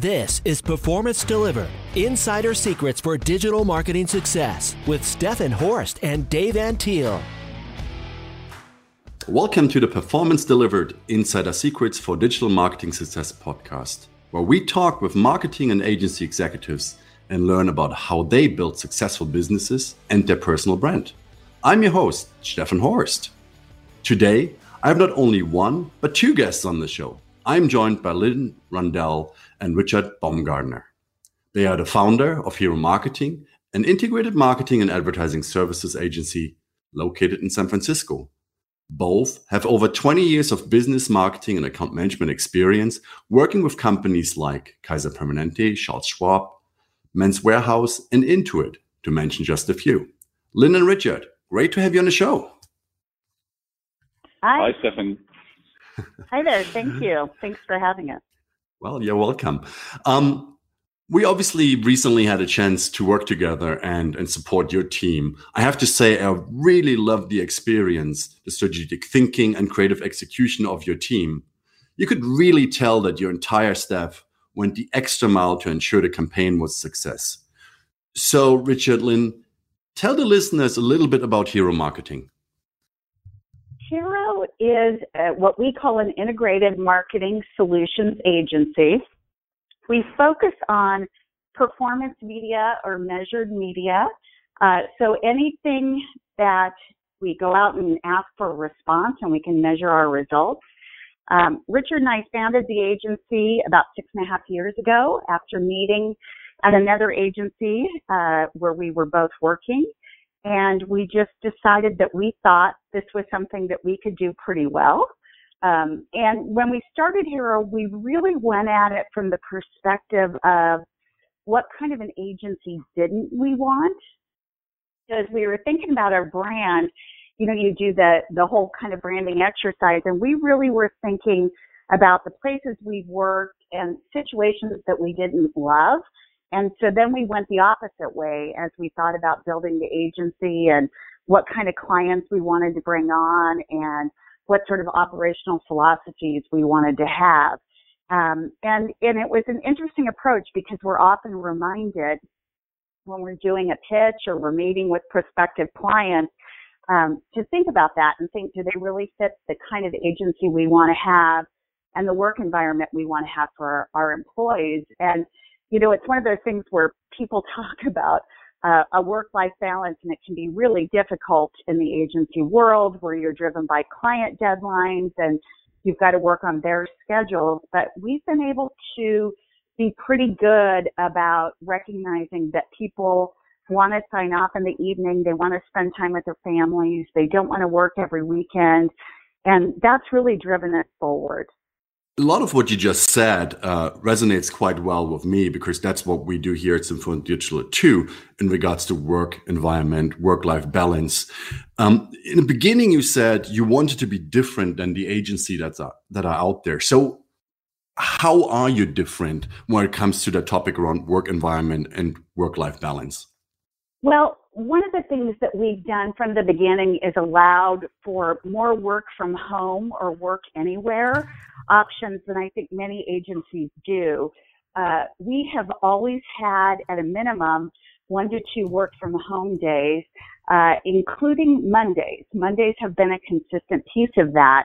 This is Performance Delivered Insider Secrets for Digital Marketing Success with Stefan Horst and Dave Antil. Welcome to the Performance Delivered Insider Secrets for Digital Marketing Success podcast, where we talk with marketing and agency executives and learn about how they build successful businesses and their personal brand. I'm your host, Stefan Horst. Today, I have not only one, but two guests on the show. I'm joined by Lynn Rundell and Richard Baumgartner. They are the founder of Hero Marketing, an integrated marketing and advertising services agency located in San Francisco. Both have over 20 years of business marketing and account management experience working with companies like Kaiser Permanente, Charles Schwab, Men's Wearhouse, and Intuit, to mention just a few. Lynn and Richard, great to have you on the show. Hi. Hi, Stefan. Hi there. Thank you. Thanks for having us. Well, you're welcome. Um, we obviously recently had a chance to work together and, and support your team. I have to say, I really loved the experience, the strategic thinking and creative execution of your team. You could really tell that your entire staff went the extra mile to ensure the campaign was a success. So, Richard Lynn, tell the listeners a little bit about Hero Marketing. Hero is uh, what we call an integrated marketing solutions agency. We focus on performance media or measured media. Uh, so anything that we go out and ask for a response and we can measure our results. Um, Richard and I founded the agency about six and a half years ago after meeting at another agency uh, where we were both working and we just decided that we thought this was something that we could do pretty well. Um, and when we started Hero, we really went at it from the perspective of what kind of an agency didn't we want? Because we were thinking about our brand, you know, you do the, the whole kind of branding exercise, and we really were thinking about the places we've worked and situations that we didn't love and so then we went the opposite way as we thought about building the agency and what kind of clients we wanted to bring on and what sort of operational philosophies we wanted to have. Um, and, and it was an interesting approach because we're often reminded when we're doing a pitch or we're meeting with prospective clients um, to think about that and think, do they really fit the kind of agency we want to have and the work environment we want to have for our, our employees? And you know, it's one of those things where people talk about uh, a work-life balance and it can be really difficult in the agency world where you're driven by client deadlines and you've got to work on their schedules. But we've been able to be pretty good about recognizing that people want to sign off in the evening. They want to spend time with their families. They don't want to work every weekend. And that's really driven us forward. A lot of what you just said uh, resonates quite well with me because that's what we do here at Symphonic Digital too, in regards to work environment, work life balance. Um, in the beginning, you said you wanted to be different than the agency that's uh, that are out there. So, how are you different when it comes to the topic around work environment and work life balance? Well, one of the things that we've done from the beginning is allowed for more work from home or work anywhere options than I think many agencies do. Uh, we have always had at a minimum one to two work from home days, uh, including Mondays. Mondays have been a consistent piece of that.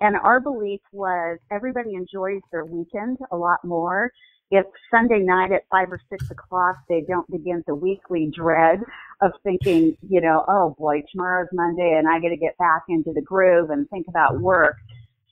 And our belief was everybody enjoys their weekend a lot more if Sunday night at five or six o'clock they don't begin the weekly dread of thinking, you know, oh boy, tomorrow's Monday and I got to get back into the groove and think about work.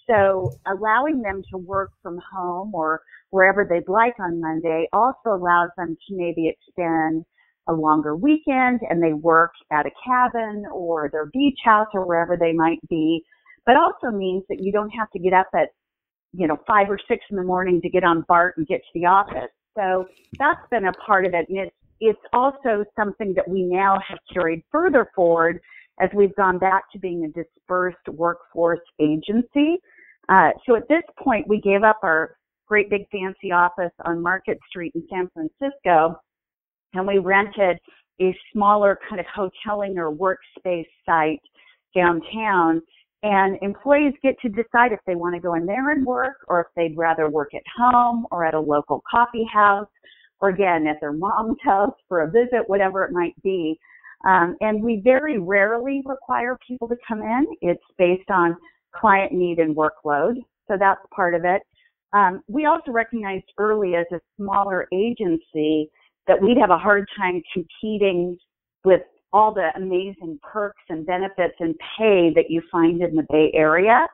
So allowing them to work from home or wherever they'd like on Monday also allows them to maybe extend a longer weekend and they work at a cabin or their beach house or wherever they might be, but also means that you don't have to get up at you know, five or six in the morning to get on BART and get to the office. So that's been a part of it. And it's, it's also something that we now have carried further forward as we've gone back to being a dispersed workforce agency. Uh, so at this point, we gave up our great big fancy office on Market Street in San Francisco and we rented a smaller kind of hoteling or workspace site downtown And employees get to decide if they want to go in there and work or if they'd rather work at home or at a local coffee house or again at their mom's house for a visit, whatever it might be. Um, and we very rarely require people to come in. It's based on client need and workload. So that's part of it. Um, we also recognized early as a smaller agency that we'd have a hard time competing with all the amazing perks and benefits and pay that you find in the Bay Area.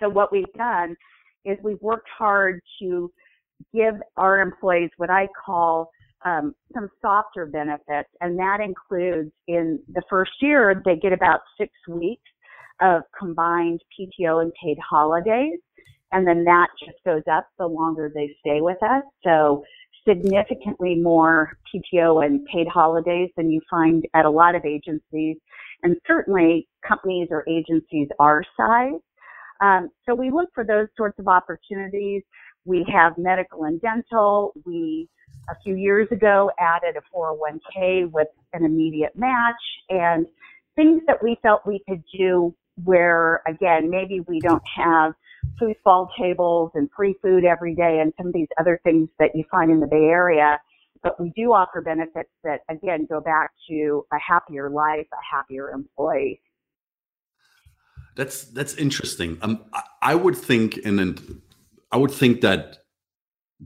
So what we've done is we've worked hard to give our employees what I call um, some softer benefits, and that includes in the first year they get about six weeks of combined PTO and paid holidays, and then that just goes up the longer they stay with us. So significantly more PTO and paid holidays than you find at a lot of agencies, and certainly companies or agencies our size. Um, so we look for those sorts of opportunities. We have medical and dental. We a few years ago added a 401k with an immediate match and things that we felt we could do where again maybe we don't have foosball tables and free food every day and some of these other things that you find in the Bay Area. But we do offer benefits that again go back to a happier life, a happier employee. That's that's interesting. Um, I, I would think, and, and I would think that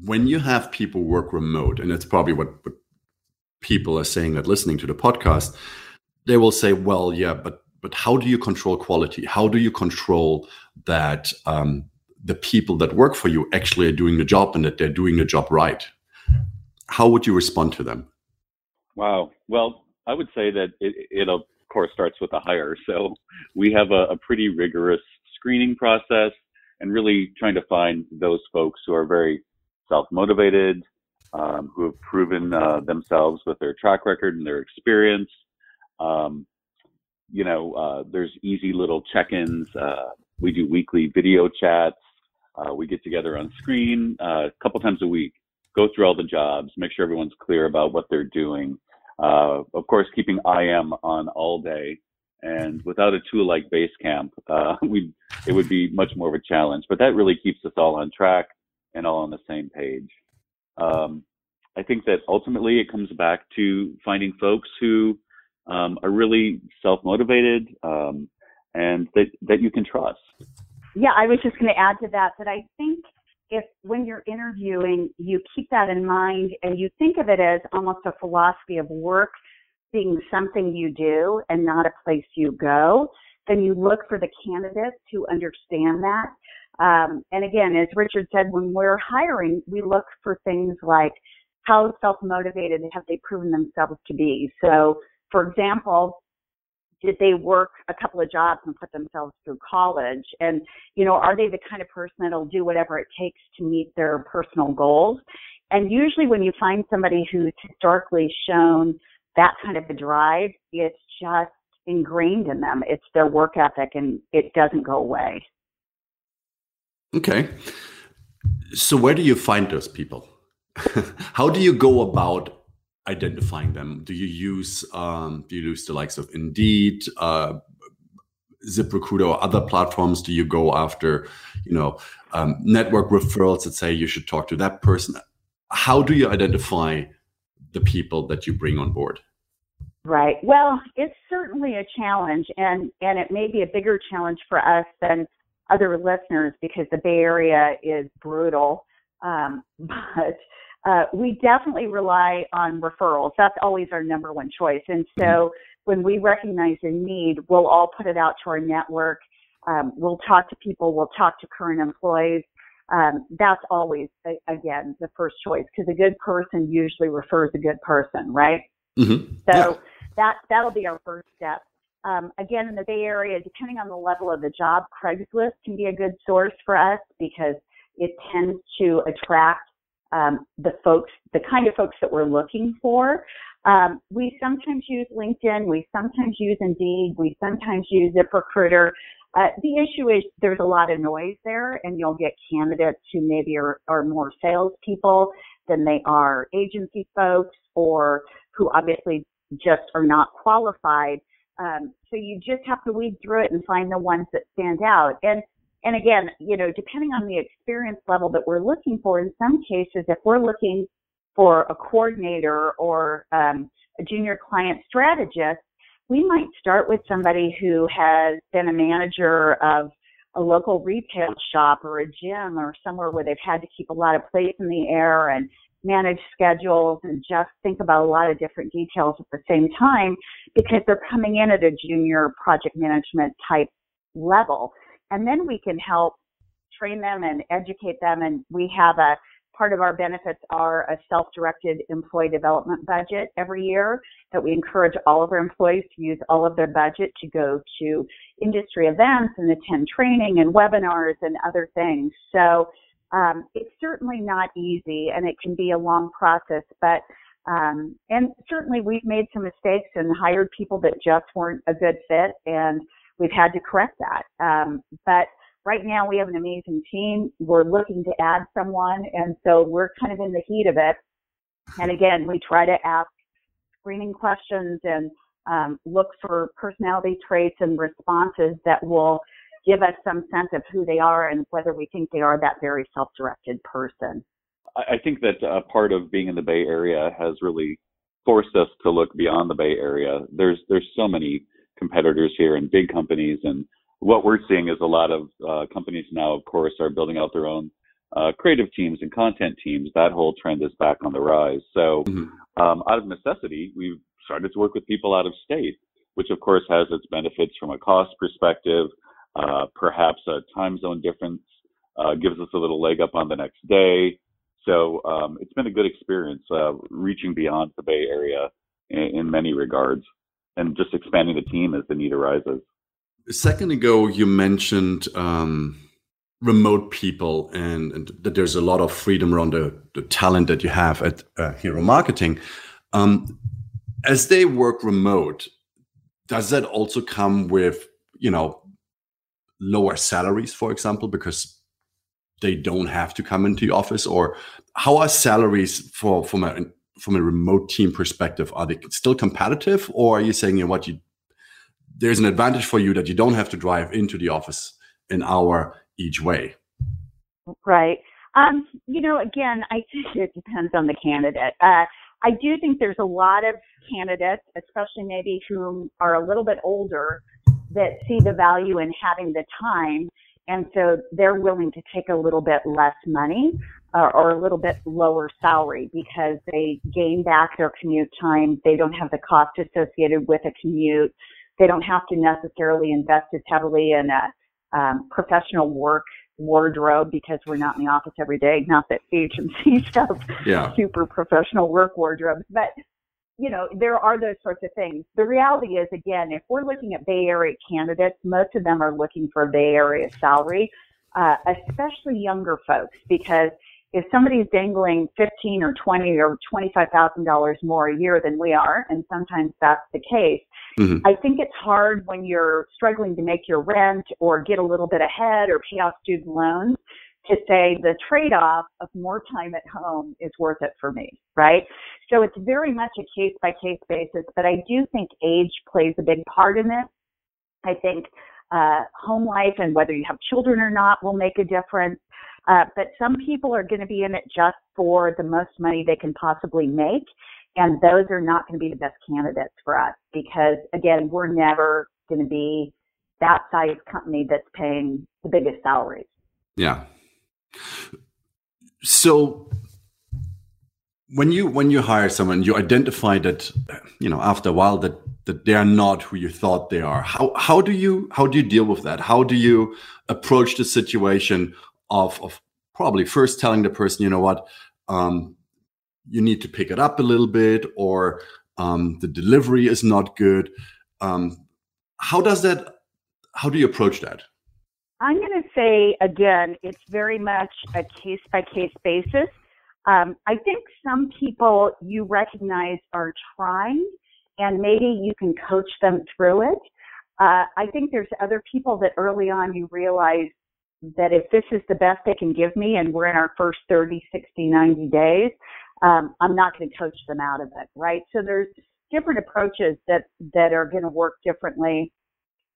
when you have people work remote, and that's probably what, what people are saying that listening to the podcast, they will say, "Well, yeah, but but how do you control quality? How do you control that um, the people that work for you actually are doing the job and that they're doing the job right? How would you respond to them? Wow. Well, I would say that it, it of course starts with a hire. So we have a, a pretty rigorous screening process and really trying to find those folks who are very self-motivated, um, who have proven uh, themselves with their track record and their experience, um, you know, uh, there's easy little check-ins. Uh, we do weekly video chats. Uh, we get together on screen uh, a couple times a week, go through all the jobs, make sure everyone's clear about what they're doing. Uh, of course, keeping IM on all day. And without a tool like Basecamp, uh, we it would be much more of a challenge. But that really keeps us all on track and all on the same page. Um, I think that ultimately it comes back to finding folks who um, are really self motivated um, and that, that you can trust. Yeah, I was just going to add to that that I think if when you're interviewing, you keep that in mind and you think of it as almost a philosophy of work being something you do and not a place you go, then you look for the candidates who understand that. Um, and again, as Richard said, when we're hiring, we look for things like how self-motivated have they proven themselves to be. So for example, did they work a couple of jobs and put themselves through college? And, you know, are they the kind of person that'll do whatever it takes to meet their personal goals? And usually when you find somebody who's historically shown that kind of a drive, it's just ingrained in them. It's their work ethic and it doesn't go away. Okay. So where do you find those people? How do you go about identifying them? Do you use um, do you use the likes of Indeed, uh, ZipRecruiter, or other platforms? Do you go after you know um, network referrals that say you should talk to that person? How do you identify the people that you bring on board? Right. Well, it's certainly a challenge, and and it may be a bigger challenge for us than other listeners because the Bay Area is brutal. Um, but uh, we definitely rely on referrals. That's always our number one choice. And so mm-hmm. when we recognize a need, we'll all put it out to our network. Um, we'll talk to people. We'll talk to current employees. Um, that's always, again, the first choice because a good person usually refers a good person, right? Mm-hmm. So yeah. that that'll be our first step. Um, again, in the Bay Area, depending on the level of the job, Craigslist can be a good source for us because it tends to attract um, the folks, the kind of folks that we're looking for. Um, we sometimes use LinkedIn, we sometimes use Indeed, we sometimes use ZipRecruiter. Uh, the issue is there's a lot of noise there, and you'll get candidates who maybe are, are more salespeople than they are agency folks, or who obviously just are not qualified. Um, so you just have to weed through it and find the ones that stand out. And and again, you know, depending on the experience level that we're looking for, in some cases, if we're looking for a coordinator or um, a junior client strategist, we might start with somebody who has been a manager of a local retail shop or a gym or somewhere where they've had to keep a lot of plates in the air and manage schedules and just think about a lot of different details at the same time because they're coming in at a junior project management type level. And then we can help train them and educate them. And we have a part of our benefits are a self-directed employee development budget every year that we encourage all of our employees to use all of their budget to go to industry events and attend training and webinars and other things. So um, it's certainly not easy and it can be a long process, but um, and certainly we've made some mistakes and hired people that just weren't a good fit and we've had to correct that. Um, but right now we have an amazing team. We're looking to add someone and so we're kind of in the heat of it. And again, we try to ask screening questions and um, look for personality traits and responses that will give us some sense of who they are and whether we think they are that very self-directed person. I think that a part of being in the Bay Area has really forced us to look beyond the Bay Area. There's there's so many competitors here and big companies, and what we're seeing is a lot of uh, companies now, of course, are building out their own uh, creative teams and content teams. That whole trend is back on the rise. So, mm-hmm. um, out of necessity, we've started to work with people out of state, which of course has its benefits from a cost perspective, uh, perhaps a time zone difference uh, gives us a little leg up on the next day. So um, it's been a good experience uh, reaching beyond the Bay Area in, in, many regards and just expanding the team as the need arises. A second ago, you mentioned um, remote people and, and, that there's a lot of freedom around the, the talent that you have at uh, Hero Marketing. Um, as they work remote, does that also come with, you know, lower salaries, for example, because they don't have to come into the office? Or how are salaries for from a from a remote team perspective? Are they still competitive, or are you saying you know what you there's an advantage for you that you don't have to drive into the office an hour each way? Right. Um, you know, again, I think it depends on the candidate. Uh, I do think there's a lot of candidates, especially maybe who are a little bit older, that see the value in having the time. And so they're willing to take a little bit less money uh, or a little bit lower salary because they gain back their commute time. They don't have the cost associated with a commute. They don't have to necessarily invest as heavily in a um, professional work wardrobe because we're not in the office every day. Not that agencies have yeah. super professional work wardrobes, but you know, there are those sorts of things. The reality is, again, if we're looking at Bay Area candidates, most of them are looking for a Bay Area salary, uh, especially younger folks, because if somebody's dangling fifteen or twenty or twenty-five thousand dollars more a year than we are, and sometimes that's the case, mm-hmm. I think it's hard when you're struggling to make your rent or get a little bit ahead or pay off student loans to say the trade-off of more time at home is worth it for me, right? So it's very much a case by case basis, but I do think age plays a big part in it. I think uh, home life and whether you have children or not will make a difference. Uh, but some people are going to be in it just for the most money they can possibly make. And those are not going to be the best candidates for us because again, we're never going to be that size company that's paying the biggest salaries. Yeah. So when you when you hire someone, you identify that you know after a while that that they are not who you thought they are. How how do you how do you deal with that? How do you approach the situation of of probably first telling the person, you know what, um, you need to pick it up a little bit, or um, the delivery is not good. Um, how does that? How do you approach that? I'm going to say again, it's very much a case by case basis. Um, I think some people you recognize are trying, and maybe you can coach them through it. Uh, I think there's other people that early on you realize that if this is the best they can give me, and we're in our first 30, 60, 90 days, um, I'm not going to coach them out of it, right? So there's different approaches that that are going to work differently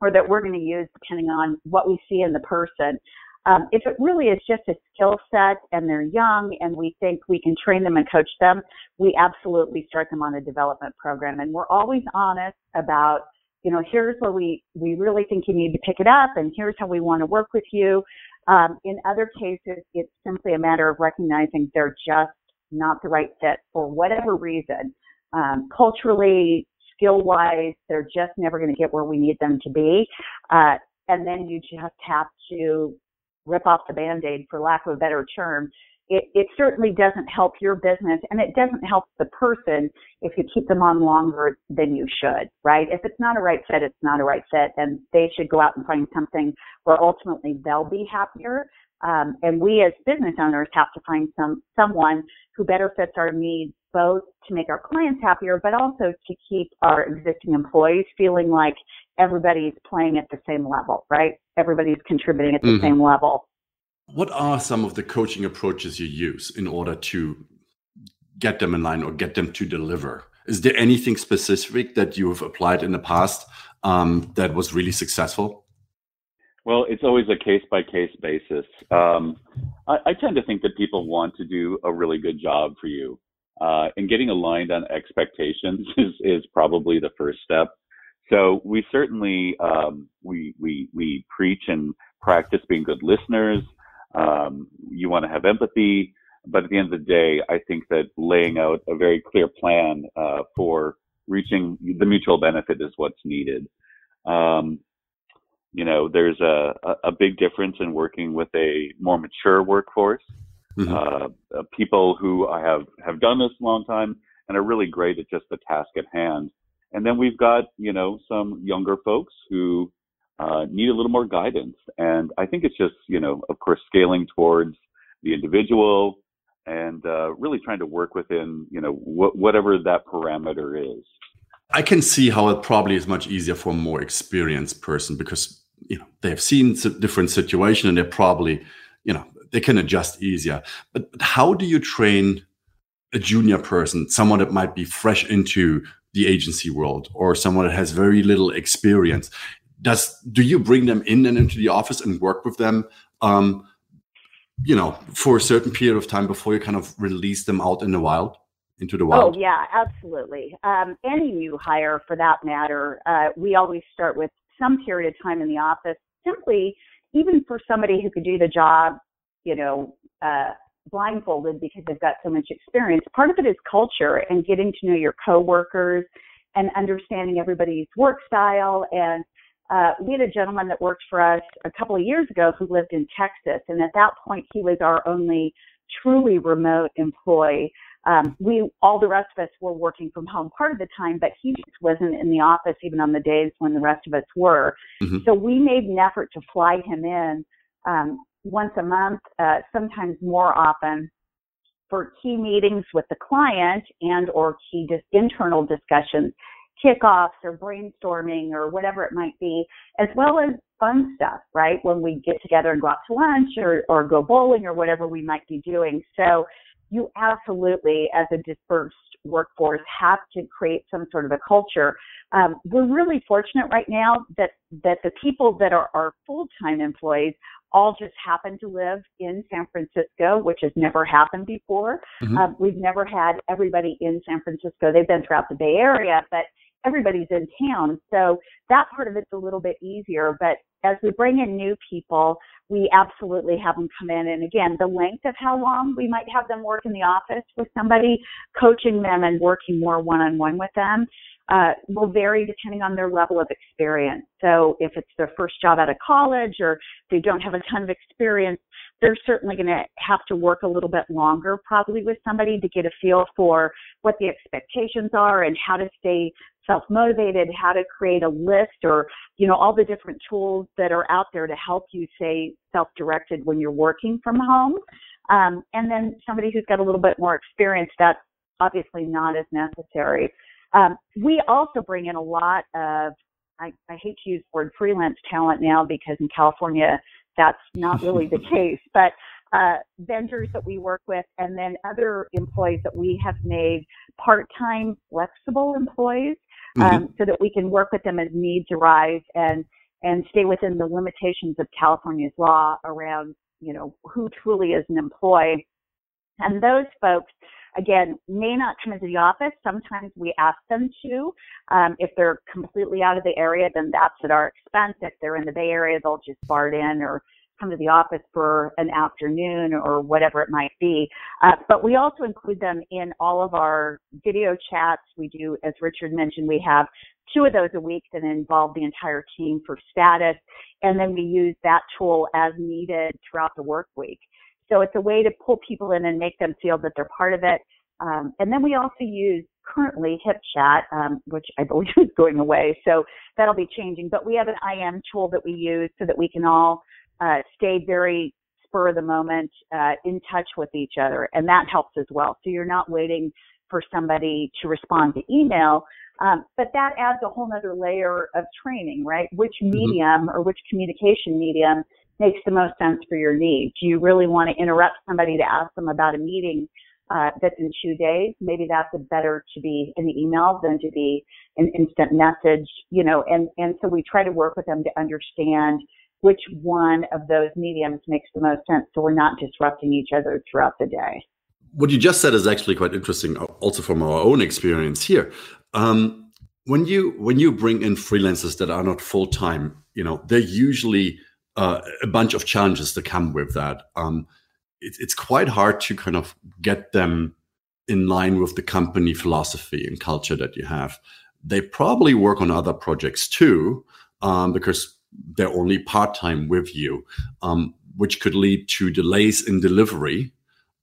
or that we're going to use depending on what we see in the person. Um, if it really is just a skill set and they're young and we think we can train them and coach them, we absolutely start them on a development program. And we're always honest about, you know, here's where we, we really think you need to pick it up and here's how we want to work with you. Um, in other cases, it's simply a matter of recognizing they're just not the right fit for whatever reason. Um, culturally, skill wise, they're just never going to get where we need them to be. Uh, and then you just have to rip off the band-aid for lack of a better term it, it certainly doesn't help your business and it doesn't help the person if you keep them on longer than you should, right? If it's not a right fit, it's not a right fit and they should go out and find something where ultimately they'll be happier. Um, and we as business owners have to find some, someone who better fits our needs both to make our clients happier, but also to keep our existing employees feeling like everybody's playing at the same level, right? Everybody's contributing at the mm-hmm. same level. What are some of the coaching approaches you use in order to get them in line or get them to deliver? Is there anything specific that you have applied in the past um, that was really successful? Well, it's always a case by case basis. Um, I, I, tend to think that people want to do a really good job for you. Uh, and getting aligned on expectations is, is probably the first step. So we certainly um, we we we preach and practice being good listeners. Um, you want to have empathy, but at the end of the day, I think that laying out a very clear plan uh, for reaching the mutual benefit is what's needed. Um, you know, there's a, a big difference in working with a more mature workforce, mm-hmm. uh, people who I have have done this a long time and are really great at just the task at hand. And then we've got, you know, some younger folks who uh, need a little more guidance. And I think it's just, you know, of course, scaling towards the individual and uh, really trying to work within, you know, wh- whatever that parameter is. I can see how it probably is much easier for a more experienced person because, you know, they have seen different situation and they're probably, you know, they can adjust easier. But, but how do you train a junior person, someone that might be fresh into the agency world or someone that has very little experience? Does do you bring them in and into the office and work with them um, you know for a certain period of time before you kind of release them out in the wild into the wild? oh yeah absolutely. Um, any new hire for that matter uh, we always start with some period of time in the office simply even for somebody who could do the job you know uh, blindfolded because they've got so much experience part of it is culture and getting to know your coworkers and understanding everybody's work style and uh, we had a gentleman that worked for us a couple of years ago who lived in Texas, and at that point he was our only truly remote employee. Um, we all the rest of us were working from home part of the time, but he just wasn't in the office even on the days when the rest of us were. Mm-hmm. So we made an effort to fly him in um, once a month, uh, sometimes more often, for key meetings with the client and or key dis- internal discussions kickoffs or brainstorming or whatever it might be, as well as fun stuff, right? When we get together and go out to lunch or, or go bowling or whatever we might be doing. So you absolutely, as a dispersed workforce, have to create some sort of a culture. Um, we're really fortunate right now that that the people that are our full-time employees all just happen to live in San Francisco, which has never happened before. Mm-hmm. Um, we've never had everybody in San Francisco. They've been throughout the Bay Area, but everybody's in town. So that part of it's a little bit easier. But as we bring in new people, we absolutely have them come in. And again, the length of how long we might have them work in the office with somebody, coaching them and working more one on one with them uh, will vary depending on their level of experience. So if it's their first job out of college or they don't have a ton of experience, they're certainly going to have to work a little bit longer probably with somebody to get a feel for what the expectations are and how to stay self-motivated, how to create a list or, you know, all the different tools that are out there to help you stay self-directed when you're working from home. Um, and then somebody who's got a little bit more experience, that's obviously not as necessary. Um, we also bring in a lot of, I, I hate to use the word freelance talent now because in California that's not really the case, but uh, vendors that we work with, and then other employees that we have made part-time flexible employees, um, mm-hmm. so that we can work with them as needs arise and and stay within the limitations of California's law around you know who truly is an employee. And those folks, again, may not come into the office. Sometimes we ask them to. Um, if they're completely out of the area, then that's at our expense. If they're in the Bay Area, they'll just BART in or come to the office for an afternoon or whatever it might be. Uh, but we also include them in all of our video chats. We do, as Richard mentioned, we have two of those a week that involve the entire team for status. And then we use that tool as needed throughout the work week. So it's a way to pull people in and make them feel that they're part of it. Um, and then we also use currently HipChat, um, which I believe is going away. So that'll be changing. But we have an IM tool that we use so that we can all uh, stay very spur of the moment uh, in touch with each other, and that helps as well. So you're not waiting for somebody to respond to email, um, but that adds a whole other layer of training, right? Which mm-hmm. medium or which communication medium makes the most sense for your needs? Do you really want to interrupt somebody to ask them about a meeting uh, that's in two days? Maybe that's better to be an email than to be an instant message, you know, and, and so we try to work with them to understand which one of those mediums makes the most sense so we're not disrupting each other throughout the day. What you just said is actually quite interesting, also from our own experience here. Um, when you when you bring in freelancers that are not full time, you know, they're usually uh, a bunch of challenges that come with that. Um, it, it's quite hard to kind of get them in line with the company philosophy and culture that you have. They probably work on other projects too, um, because they're only part time with you, um, which could lead to delays in delivery.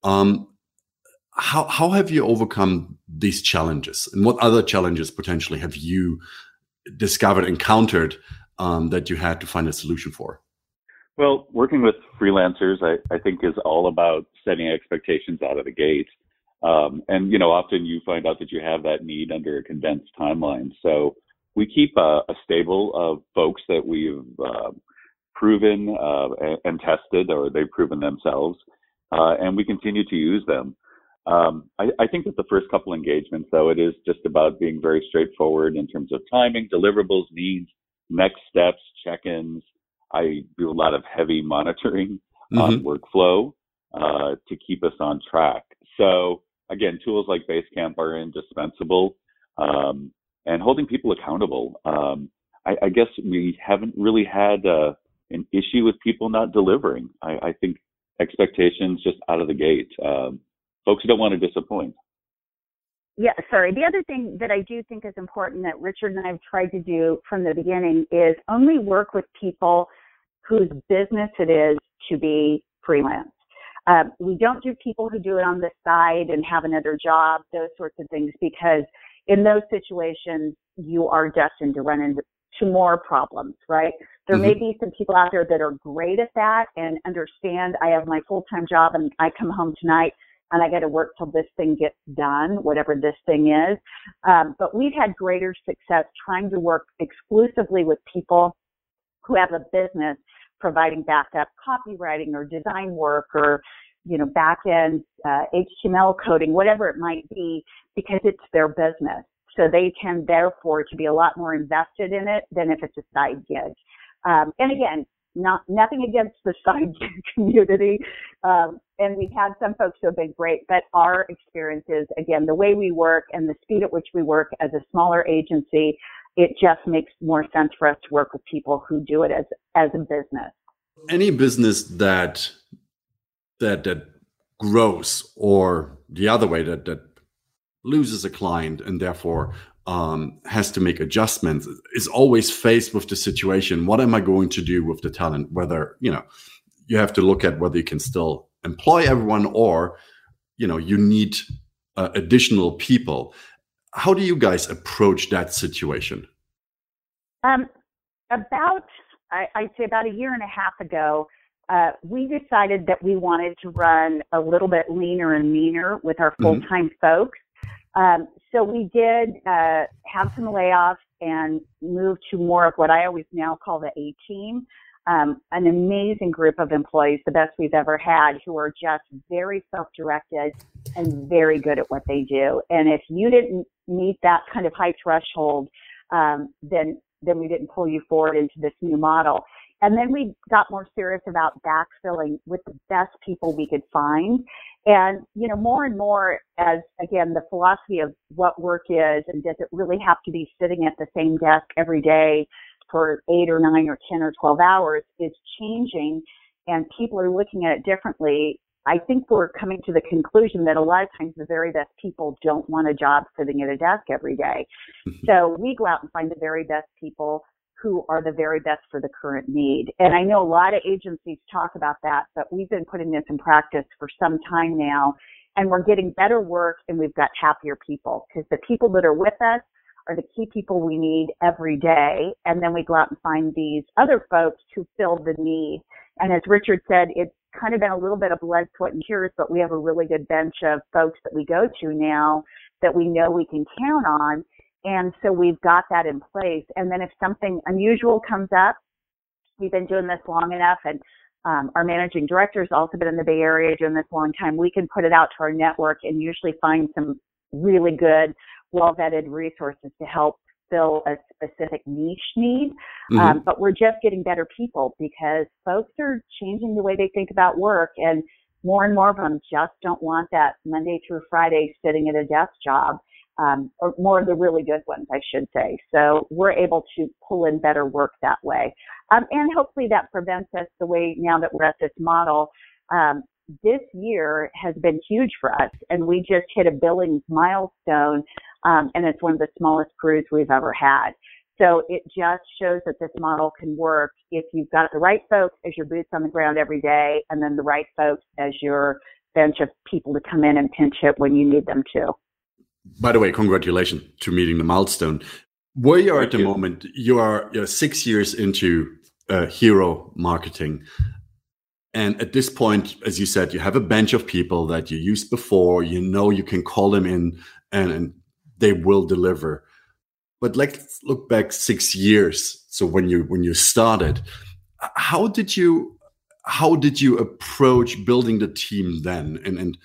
Um, how how have you overcome these challenges, and what other challenges potentially have you discovered, encountered um, that you had to find a solution for? Well, working with freelancers, I, I think, is all about setting expectations out of the gate. Um, and you know, often you find out that you have that need under a condensed timeline. So we keep a, a stable of folks that we've uh, proven uh, and, tested, or they've proven themselves, uh, and we continue to use them. Um, I, I, think that the first couple engagements, though, it is just about being very straightforward in terms of timing, deliverables, needs, next steps, check-ins. I do a lot of heavy monitoring mm-hmm. on workflow uh, to keep us on track. So again, tools like Basecamp are indispensable. Um, and holding people accountable. Um, I, I, guess we haven't really had uh, an issue with people not delivering. I, I, think expectations just out of the gate. Um, folks don't want to disappoint. Yeah, sorry. The other thing that I do think is important that Richard and I have tried to do from the beginning is only work with people whose business it is to be freelance. Um, we don't do people who do it on the side and have another job, those sorts of things, because in those situations, you are destined to run into more problems, right? There mm-hmm. may be some people out there that are great at that and understand I have my full-time job and I come home tonight and I got to work till this thing gets done, whatever this thing is. Um, but we've had greater success trying to work exclusively with people who have a business providing backup copywriting or design work or you know, back end uh, HTML coding, whatever it might be, because it's their business. So they tend, therefore, to be a lot more invested in it than if it's a side gig. Um, and again, not nothing against the side gig community. Um, and we've had some folks who have been great, but our experience is, again, the way we work and the speed at which we work as a smaller agency, it just makes more sense for us to work with people who do it as as a business. Any business that that that grows or the other way that that loses a client and therefore um, has to make adjustments is always faced with the situation what am i going to do with the talent whether you know you have to look at whether you can still employ everyone or you know you need uh, additional people how do you guys approach that situation um, about I, i'd say about a year and a half ago uh, we decided that we wanted to run a little bit leaner and meaner with our full time mm-hmm. folks. Um, so we did uh, have some layoffs and move to more of what I always now call the A team. Um, an amazing group of employees, the best we've ever had, who are just very self-directed and very good at what they do. And if you didn't meet that kind of high threshold, um, then then we didn't pull you forward into this new model. And then we got more serious about backfilling with the best people we could find. And, you know, more and more as, again, the philosophy of what work is and does it really have to be sitting at the same desk every day for eight or nine or 10 or 12 hours is changing and people are looking at it differently. I think we're coming to the conclusion that a lot of times the very best people don't want a job sitting at a desk every day. Mm-hmm. so we go out and find the very best people who are the very best for the current need. And I know a lot of agencies talk about that, but we've been putting this in practice for some time now and we're getting better work and we've got happier people because the people that are with us are the key people we need every day. And then we go out and find these other folks who fill the need. And as Richard said, it's kind of been a little bit of blood, sweat, and tears, but we have a really good bench of folks that we go to now that we know we can count on. And so we've got that in place. And then if something unusual comes up, we've been doing this long enough and um, our managing director's also been in the Bay Area doing this a long time. We can put it out to our network and usually find some really good, well vetted resources to help fill a specific niche need. Mm-hmm. Um, but we're just getting better people because folks are changing the way they think about work and more and more of them just don't want that Monday through Friday sitting at a desk job um, or more of the really good ones, I should say. So we're able to pull in better work that way. Um, and hopefully that prevents us the way now that we're at this model. Um, this year has been huge for us and we just hit a billings milestone um, and it's one of the smallest crews we've ever had. So it just shows that this model can work if you've got the right folks as your boots on the ground every day and then the right folks as your bench of people to come in and pinch hit when you need them to by the way, congratulations to meeting the milestone. Where you are Thank at the you. moment, you are you're six years into uh, hero marketing. And at this point, as you said, you have a bench of people that you used before. You know you can call them in and, and they will deliver. But let's look back six years. So when you when you started, how did you how did you approach building the team then? And and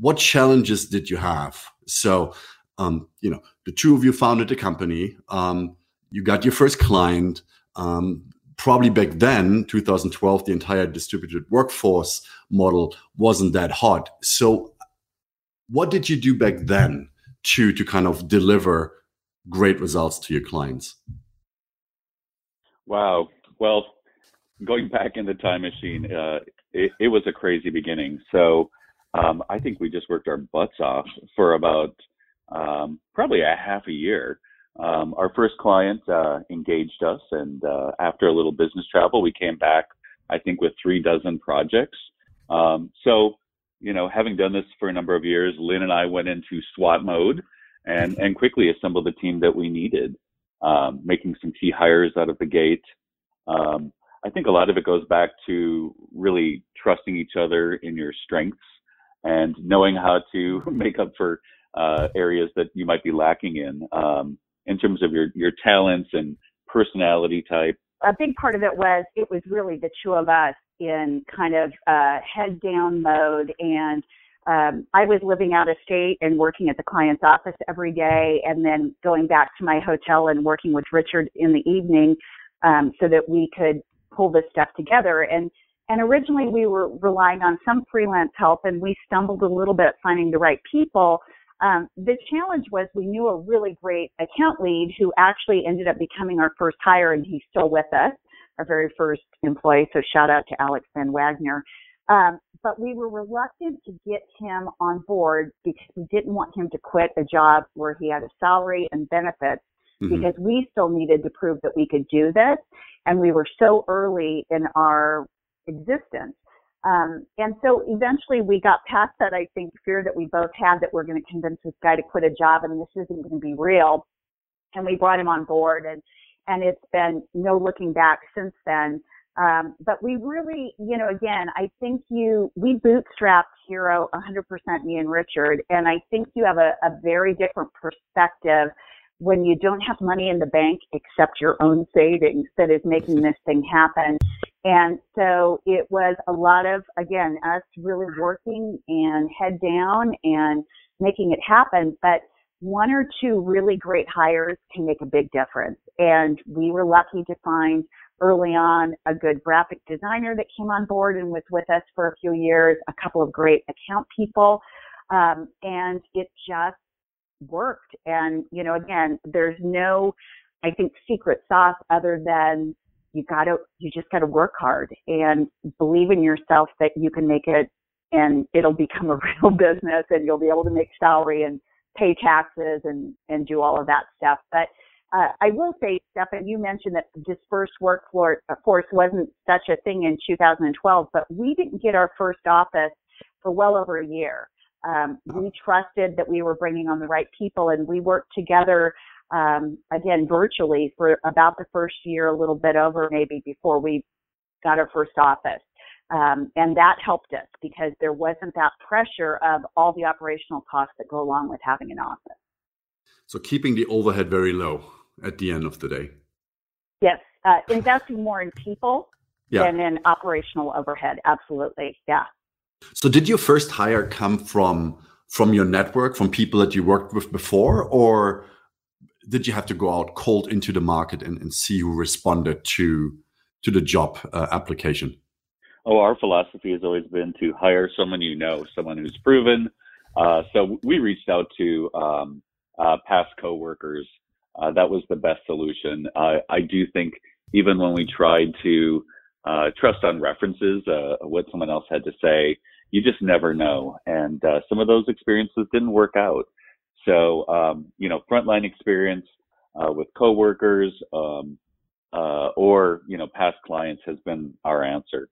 what challenges did you have? So, um, you know, the two of you founded the company. Um, you got your first client. Um, probably back then, 2012, the entire distributed workforce model wasn't that hot. So, what did you do back then to to kind of deliver great results to your clients? Wow. Well, going back in the time machine, uh, it, it was a crazy beginning. So um, I think we just worked our butts off for about um, probably a half a year. Um, our first client uh, engaged us, and uh, after a little business travel, we came back, I think, with three dozen projects. Um, so, you know, having done this for a number of years, Lynn and I went into SWAT mode and, and quickly assembled the team that we needed, um, making some key hires out of the gate. Um, I think a lot of it goes back to really trusting each other in your strengths and knowing how to make up for uh, areas that you might be lacking in um, in terms of your your talents and personality type. A big part of it was it was really the two of us in kind of uh, head down mode and um, I was living out of state and working at the client's office every day and then going back to my hotel and working with Richard in the evening um, so that we could pull this stuff together. And and originally we were relying on some freelance help and we stumbled a little bit finding the right people. Um, the challenge was we knew a really great account lead who actually ended up becoming our first hire and he's still with us, our very first employee. So shout out to Alex Van Wagner. Um, but we were reluctant to get him on board because we didn't want him to quit a job where he had a salary and benefits mm-hmm. because we still needed to prove that we could do this. And we were so early in our existence. Um, and so eventually we got past that, I think, fear that we both had that we're going to convince this guy to quit a job and this isn't going to be real. And we brought him on board and, and it's been no looking back since then. Um, but we really, you know, again, I think you, we bootstrapped Hero 100% me and Richard, and I think you have a, a very different perspective when you don't have money in the bank except your own savings that is making this thing happen And so it was a lot of, again, us really working and head down and making it happen. But one or two really great hires can make a big difference. And we were lucky to find early on a good graphic designer that came on board and was with us for a few years, a couple of great account people. Um, and it just worked. And, you know, again, there's no, I think, secret sauce other than you gotta, you just gotta work hard and believe in yourself that you can make it and it'll become a real business and you'll be able to make salary and pay taxes and, and do all of that stuff. But, uh, I will say, Stefan, you mentioned that dispersed workforce wasn't such a thing in 2012, but we didn't get our first office for well over a year. Um, we trusted that we were bringing on the right people and we worked together um, again virtually for about the first year, a little bit over maybe before we got our first office. Um, and that helped us because there wasn't that pressure of all the operational costs that go along with having an office. So keeping the overhead very low at the end of the day. Yes, uh, investing more in people yeah. than in operational overhead. Absolutely, yeah. So did your first hire come from from your network, from people that you worked with before, or did you have to go out cold into the market and, and see who responded to to the job uh, application? Oh, our philosophy has always been to hire someone you know, someone who's proven. Uh, so we reached out to um, uh, past coworkers. Uh, that was the best solution. I do think even when we tried to uh, trust on references, uh, what someone else had to say. You just never know. And uh, some of those experiences didn't work out. So, um, you know, frontline experience uh, with coworkers um, uh, or, you know, past clients has been our answer.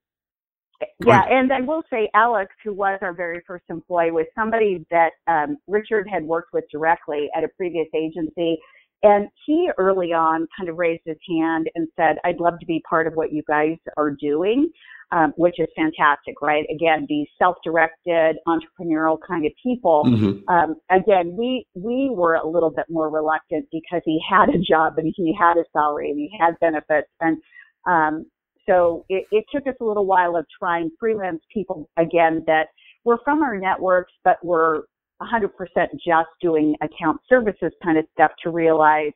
Yeah, and I will say Alex, who was our very first employee, was somebody that um, Richard had worked with directly at a previous agency and he early on kind of raised his hand and said, I'd love to be part of what you guys are doing, um, which is fantastic, right? Again, these self-directed entrepreneurial kind of people. Mm-hmm. Um, again, we, we were a little bit more reluctant because he had a job and he had a salary and he had benefits. And, um, so it, it took us a little while of trying freelance people again that were from our networks, but were 100% just doing account services kind of stuff to realize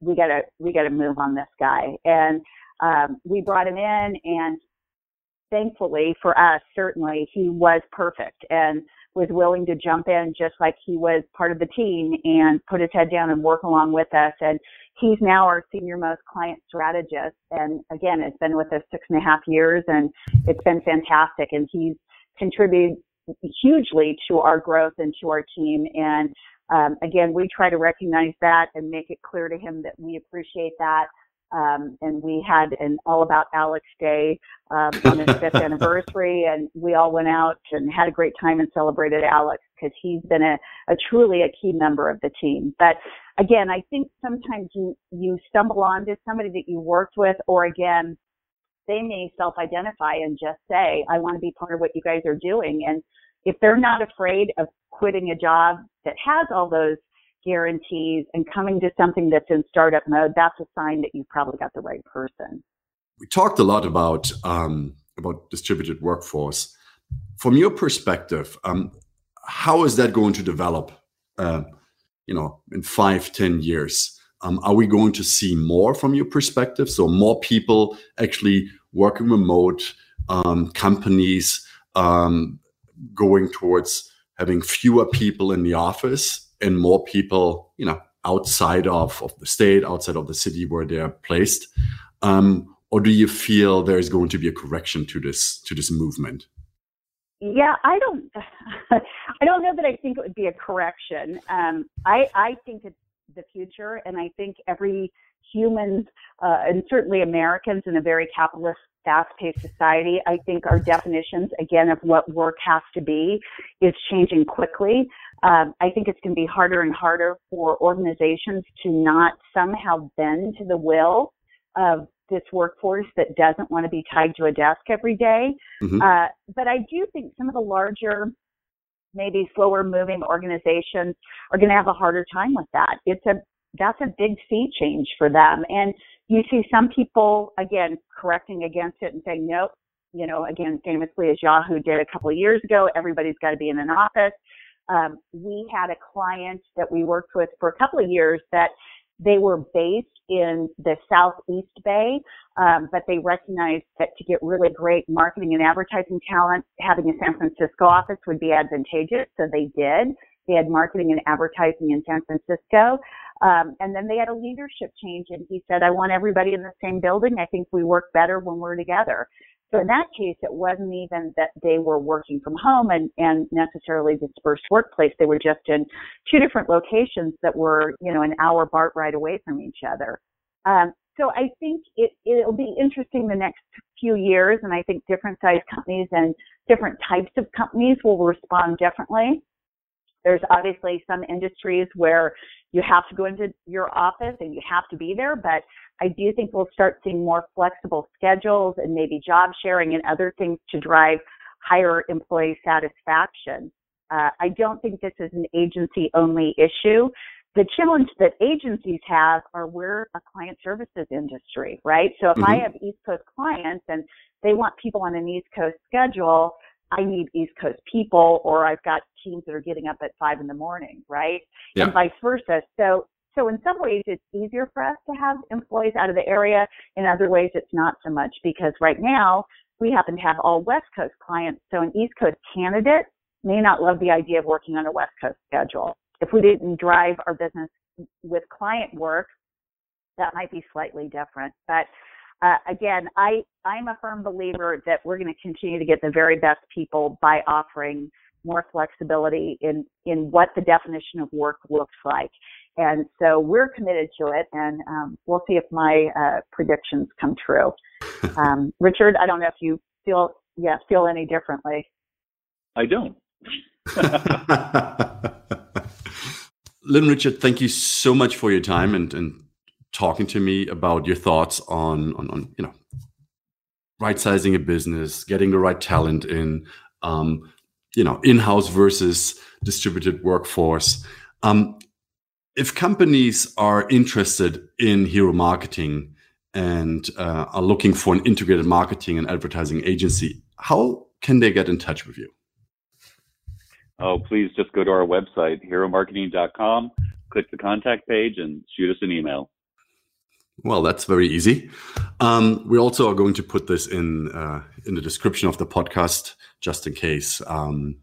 we gotta we gotta move on this guy. And um, we brought him in and thankfully for us certainly he was perfect. And was willing to jump in just like he was part of the team and put his head down and work along with us and he's now our senior most client strategist and again it's been with us six and a half years and it's been fantastic and he's contributed hugely to our growth and to our team. And um, again, we try to recognize that and make it clear to him that we appreciate that. Um, and we had an all about Alex day um, on his fifth anniversary, and we all went out and had a great time and celebrated Alex because he's been a, a truly a key member of the team. But again, I think sometimes you you stumble onto somebody that you worked with, or again, they may self-identify and just say, I want to be part of what you guys are doing. And if they're not afraid of quitting a job that has all those guarantees and coming to something that's in startup mode, that's a sign that you've probably got the right person. We talked a lot about um, about distributed workforce. From your perspective, um, how is that going to develop? Uh, you know, in five, ten years, um, are we going to see more from your perspective? So more people actually working remote, um, companies um, going towards having fewer people in the office and more people, you know, outside of, of the state, outside of the city where they're placed? Um, or do you feel there is going to be a correction to this to this movement? Yeah, I don't. I don't know that I think it would be a correction. Um, I I think it's the future, and I think every human, uh, and certainly Americans in a very capitalist fast-paced society, I think our definitions, again, of what work has to be is changing quickly. Um, I think it's going to be harder and harder for organizations to not somehow bend to the will of this workforce that doesn't want to be tied to a desk every day. Mm-hmm. Uh, but I do think some of the larger, maybe slower moving organizations are going to have a harder time with that. It's a that's a big sea change for them. And you see some people, again, correcting against it and saying, nope, you know, again, famously as Yahoo did a couple of years ago, everybody's got to be in an office. Um, we had a client that we worked with for a couple of years that they were based in the Southeast Bay, um, but they recognized that to get really great marketing and advertising talent, having a San Francisco office would be advantageous. So they did. They had marketing and advertising in San Francisco. Um, and then they had a leadership change and he said, I want everybody in the same building. I think we work better when we're together. So in that case, it wasn't even that they were working from home and, and necessarily dispersed workplace. They were just in two different locations that were, you know, an hour BART ride away from each other. Um, so I think it, it'll be interesting the next few years, and I think different size companies and different types of companies will respond differently. There's obviously some industries where you have to go into your office and you have to be there, but I do think we'll start seeing more flexible schedules and maybe job sharing and other things to drive higher employee satisfaction. Uh, I don't think this is an agency only issue. The challenge that agencies have are we're a client services industry, right? So if mm-hmm. I have East Coast clients and they want people on an East Coast schedule, I need East Coast people or I've got teams that are getting up at five in the morning, right? Yeah. And vice versa. So, so in some ways it's easier for us to have employees out of the area. In other ways it's not so much because right now we happen to have all West Coast clients. So an East Coast candidate may not love the idea of working on a West Coast schedule. If we didn't drive our business with client work, that might be slightly different. But uh, again, I, I'm a firm believer that we're going to continue to get the very best people by offering more flexibility in, in what the definition of work looks like. And so we're committed to it, and um, we'll see if my uh, predictions come true. Um, Richard, I don't know if you feel yeah feel any differently. I don't. Lynn Richard, thank you so much for your time and, and talking to me about your thoughts on on, on you know right sizing a business, getting the right talent in, um, you know, in-house versus distributed workforce. Um, if companies are interested in hero marketing and uh, are looking for an integrated marketing and advertising agency, how can they get in touch with you? Oh, please just go to our website, heromarketing.com, click the contact page, and shoot us an email. Well, that's very easy. Um, we also are going to put this in uh, in the description of the podcast, just in case. Um,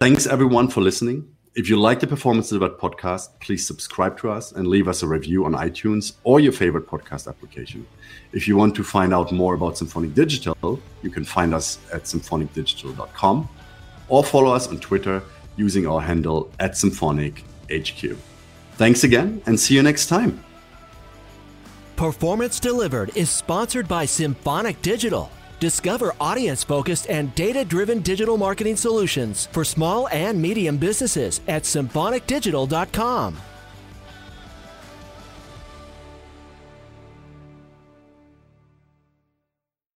thanks everyone for listening. If you like the Performance Delivered podcast, please subscribe to us and leave us a review on iTunes or your favorite podcast application. If you want to find out more about Symphonic Digital, you can find us at symphonicdigital.com or follow us on Twitter using our handle at SymphonicHQ. Thanks again and see you next time. Performance Delivered is sponsored by Symphonic Digital. Discover audience focused and data driven digital marketing solutions for small and medium businesses at symphonicdigital.com.